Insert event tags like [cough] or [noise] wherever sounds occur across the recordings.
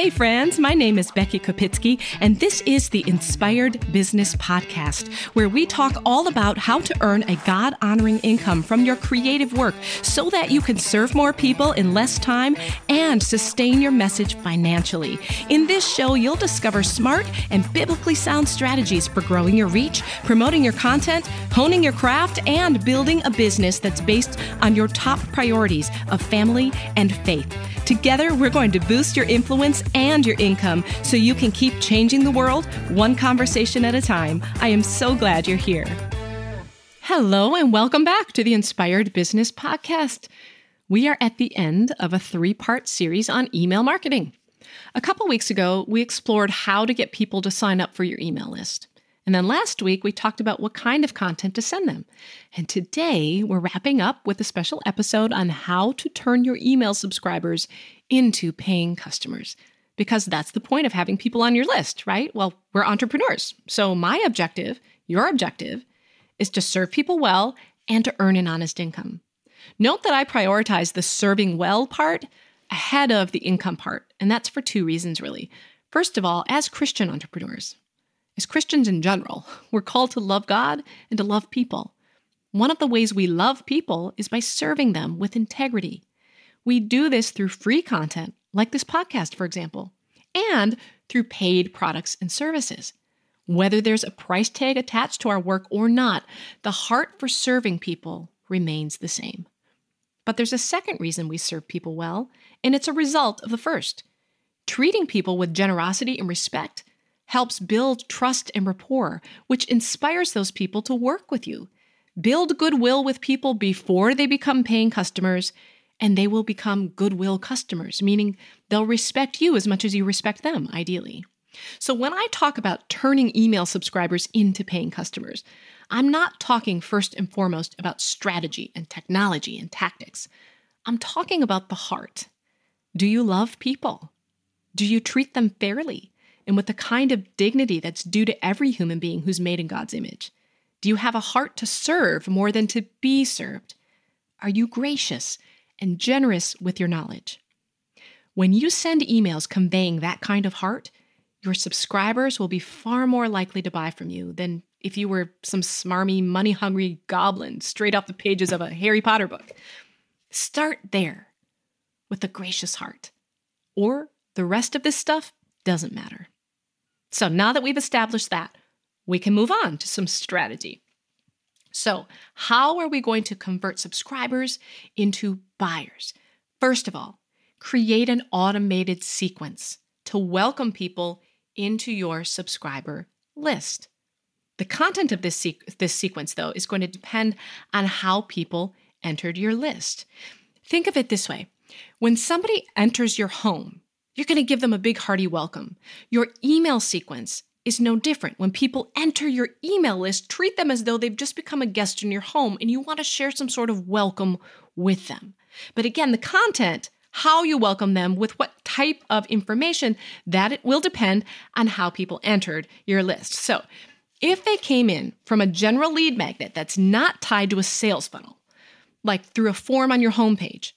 Hey, friends, my name is Becky Kopitzke, and this is the Inspired Business Podcast, where we talk all about how to earn a God honoring income from your creative work so that you can serve more people in less time and sustain your message financially. In this show, you'll discover smart and biblically sound strategies for growing your reach, promoting your content, honing your craft, and building a business that's based on your top priorities of family and faith. Together, we're going to boost your influence and your income so you can keep changing the world one conversation at a time. I am so glad you're here. Hello, and welcome back to the Inspired Business Podcast. We are at the end of a three part series on email marketing. A couple weeks ago, we explored how to get people to sign up for your email list. And then last week, we talked about what kind of content to send them. And today, we're wrapping up with a special episode on how to turn your email subscribers into paying customers. Because that's the point of having people on your list, right? Well, we're entrepreneurs. So, my objective, your objective, is to serve people well and to earn an honest income. Note that I prioritize the serving well part ahead of the income part. And that's for two reasons, really. First of all, as Christian entrepreneurs, as Christians in general, [laughs] we're called to love God and to love people. One of the ways we love people is by serving them with integrity. We do this through free content, like this podcast, for example, and through paid products and services. Whether there's a price tag attached to our work or not, the heart for serving people remains the same. But there's a second reason we serve people well, and it's a result of the first. Treating people with generosity and respect helps build trust and rapport, which inspires those people to work with you. Build goodwill with people before they become paying customers, and they will become goodwill customers, meaning they'll respect you as much as you respect them, ideally. So, when I talk about turning email subscribers into paying customers, I'm not talking first and foremost about strategy and technology and tactics. I'm talking about the heart. Do you love people? Do you treat them fairly? and with the kind of dignity that's due to every human being who's made in God's image? Do you have a heart to serve more than to be served? Are you gracious and generous with your knowledge? When you send emails conveying that kind of heart, your subscribers will be far more likely to buy from you than if you were some smarmy, money hungry goblin straight off the pages of a Harry Potter book. Start there with a gracious heart, or the rest of this stuff doesn't matter. So now that we've established that, we can move on to some strategy. So, how are we going to convert subscribers into buyers? First of all, create an automated sequence to welcome people into your subscriber list. The content of this, sequ- this sequence, though, is going to depend on how people entered your list. Think of it this way when somebody enters your home, you're going to give them a big hearty welcome. Your email sequence is no different. When people enter your email list, treat them as though they've just become a guest in your home and you want to share some sort of welcome with them. But again, the content, how you welcome them with what type of information, that it will depend on how people entered your list. So, if they came in from a general lead magnet that's not tied to a sales funnel, like through a form on your homepage,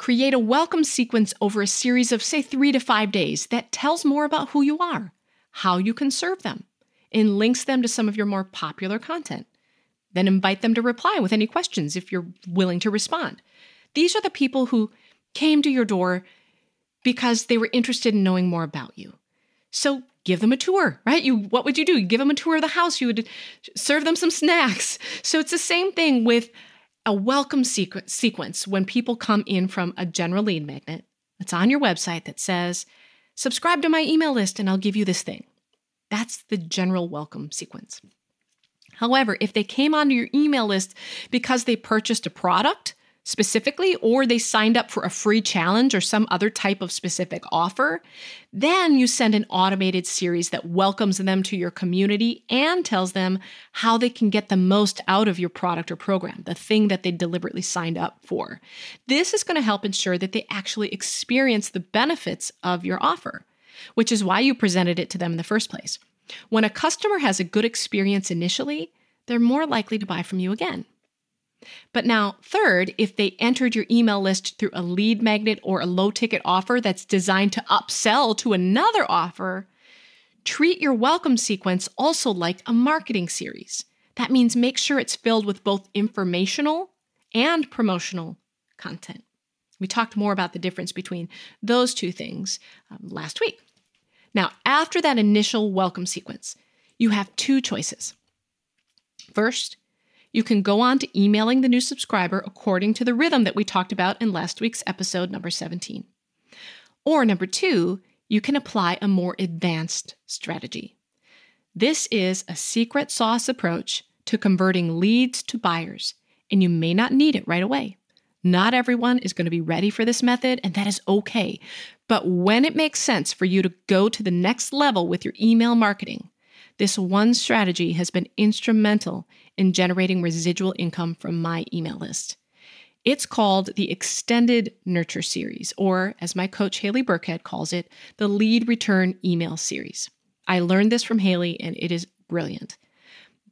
Create a welcome sequence over a series of, say, three to five days that tells more about who you are, how you can serve them, and links them to some of your more popular content. Then invite them to reply with any questions if you're willing to respond. These are the people who came to your door because they were interested in knowing more about you. So give them a tour, right? You what would you do? You give them a tour of the house, you would serve them some snacks. So it's the same thing with a welcome sequ- sequence when people come in from a general lead magnet that's on your website that says, subscribe to my email list and I'll give you this thing. That's the general welcome sequence. However, if they came onto your email list because they purchased a product, specifically, or they signed up for a free challenge or some other type of specific offer, then you send an automated series that welcomes them to your community and tells them how they can get the most out of your product or program, the thing that they deliberately signed up for. This is going to help ensure that they actually experience the benefits of your offer, which is why you presented it to them in the first place. When a customer has a good experience initially, they're more likely to buy from you again. But now, third, if they entered your email list through a lead magnet or a low ticket offer that's designed to upsell to another offer, treat your welcome sequence also like a marketing series. That means make sure it's filled with both informational and promotional content. We talked more about the difference between those two things um, last week. Now, after that initial welcome sequence, you have two choices. First, you can go on to emailing the new subscriber according to the rhythm that we talked about in last week's episode number 17. Or number two, you can apply a more advanced strategy. This is a secret sauce approach to converting leads to buyers, and you may not need it right away. Not everyone is going to be ready for this method, and that is okay. But when it makes sense for you to go to the next level with your email marketing, this one strategy has been instrumental in generating residual income from my email list. It's called the Extended Nurture Series, or as my coach Haley Burkhead calls it, the Lead Return Email Series. I learned this from Haley and it is brilliant.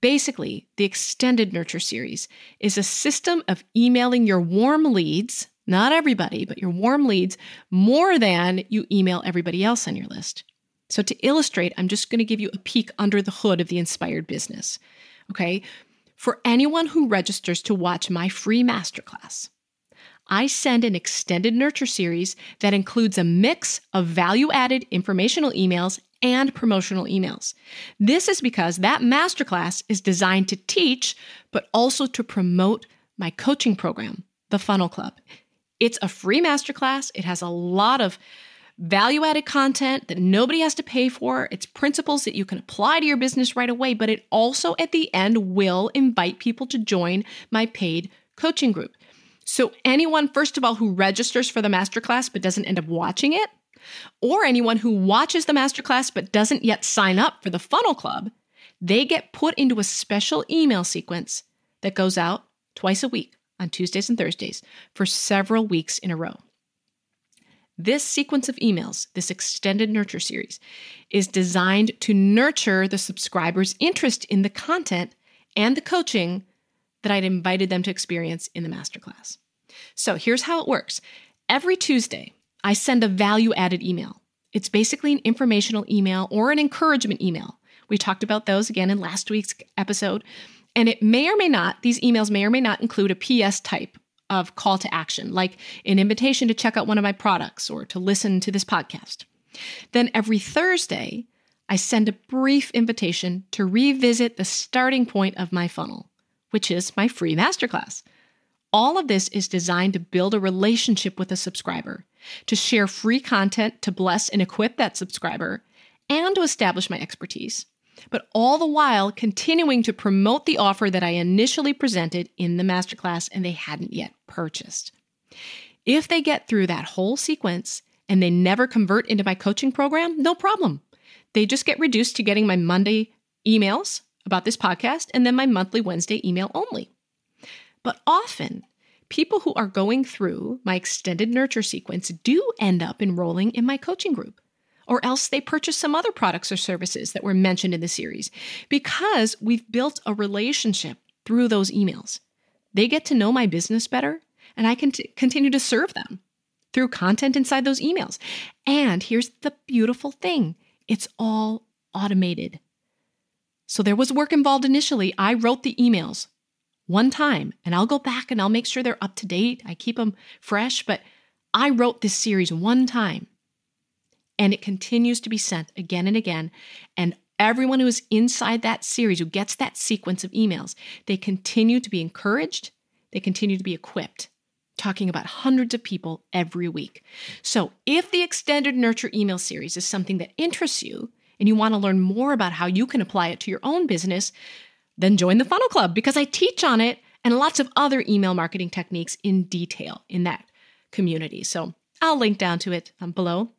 Basically, the Extended Nurture Series is a system of emailing your warm leads, not everybody, but your warm leads, more than you email everybody else on your list. So, to illustrate, I'm just going to give you a peek under the hood of the inspired business. Okay. For anyone who registers to watch my free masterclass, I send an extended nurture series that includes a mix of value added informational emails and promotional emails. This is because that masterclass is designed to teach, but also to promote my coaching program, the Funnel Club. It's a free masterclass. It has a lot of value added content that nobody has to pay for. It's principles that you can apply to your business right away, but it also at the end will invite people to join my paid coaching group. So, anyone, first of all, who registers for the masterclass but doesn't end up watching it, or anyone who watches the masterclass but doesn't yet sign up for the funnel club, they get put into a special email sequence that goes out twice a week on Tuesdays and Thursdays for several weeks in a row. This sequence of emails, this extended nurture series, is designed to nurture the subscriber's interest in the content and the coaching that I'd invited them to experience in the masterclass. So here's how it works every Tuesday, I send a value added email. It's basically an informational email or an encouragement email. We talked about those again in last week's episode. And it may or may not, these emails may or may not include a PS type of call to action, like an invitation to check out one of my products or to listen to this podcast. Then every Thursday, I send a brief invitation to revisit the starting point of my funnel, which is my free masterclass. All of this is designed to build a relationship with a subscriber, to share free content to bless and equip that subscriber, and to establish my expertise but all the while continuing to promote the offer that I initially presented in the masterclass and they hadn't yet purchased. If they get through that whole sequence and they never convert into my coaching program, no problem. They just get reduced to getting my Monday emails about this podcast and then my monthly Wednesday email only. But often, people who are going through my extended nurture sequence do end up enrolling in my coaching group or else they purchase some other products or services that were mentioned in the series because we've built a relationship through those emails. They get to know my business better, and I can t- continue to serve them through content inside those emails. And here's the beautiful thing it's all automated. So there was work involved initially. I wrote the emails one time, and I'll go back and I'll make sure they're up to date. I keep them fresh, but I wrote this series one time and it continues to be sent again and again. And everyone who is inside that series, who gets that sequence of emails, they continue to be encouraged, they continue to be equipped. Talking about hundreds of people every week. So, if the extended nurture email series is something that interests you and you want to learn more about how you can apply it to your own business, then join the Funnel Club because I teach on it and lots of other email marketing techniques in detail in that community. So, I'll link down to it below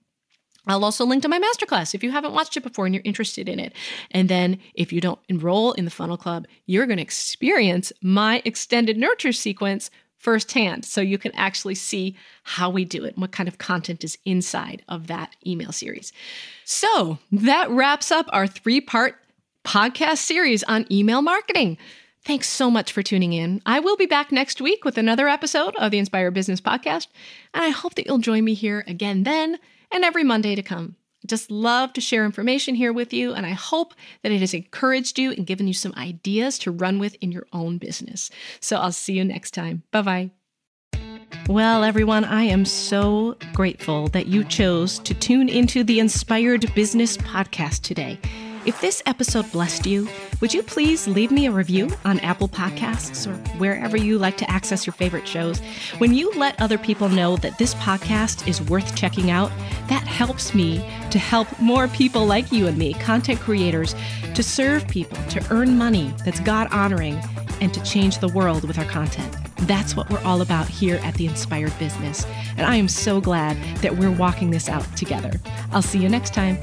I'll also link to my masterclass if you haven't watched it before and you're interested in it. And then if you don't enroll in the Funnel Club, you're going to experience my extended nurture sequence firsthand. So you can actually see how we do it and what kind of content is inside of that email series. So that wraps up our three part podcast series on email marketing. Thanks so much for tuning in. I will be back next week with another episode of the Inspire Business Podcast, and I hope that you'll join me here again then and every Monday to come. Just love to share information here with you, and I hope that it has encouraged you and given you some ideas to run with in your own business. So I'll see you next time. Bye bye. Well, everyone, I am so grateful that you chose to tune into the Inspired Business Podcast today. If this episode blessed you, would you please leave me a review on Apple Podcasts or wherever you like to access your favorite shows? When you let other people know that this podcast is worth checking out, that helps me to help more people like you and me, content creators, to serve people, to earn money that's God honoring, and to change the world with our content. That's what we're all about here at The Inspired Business. And I am so glad that we're walking this out together. I'll see you next time.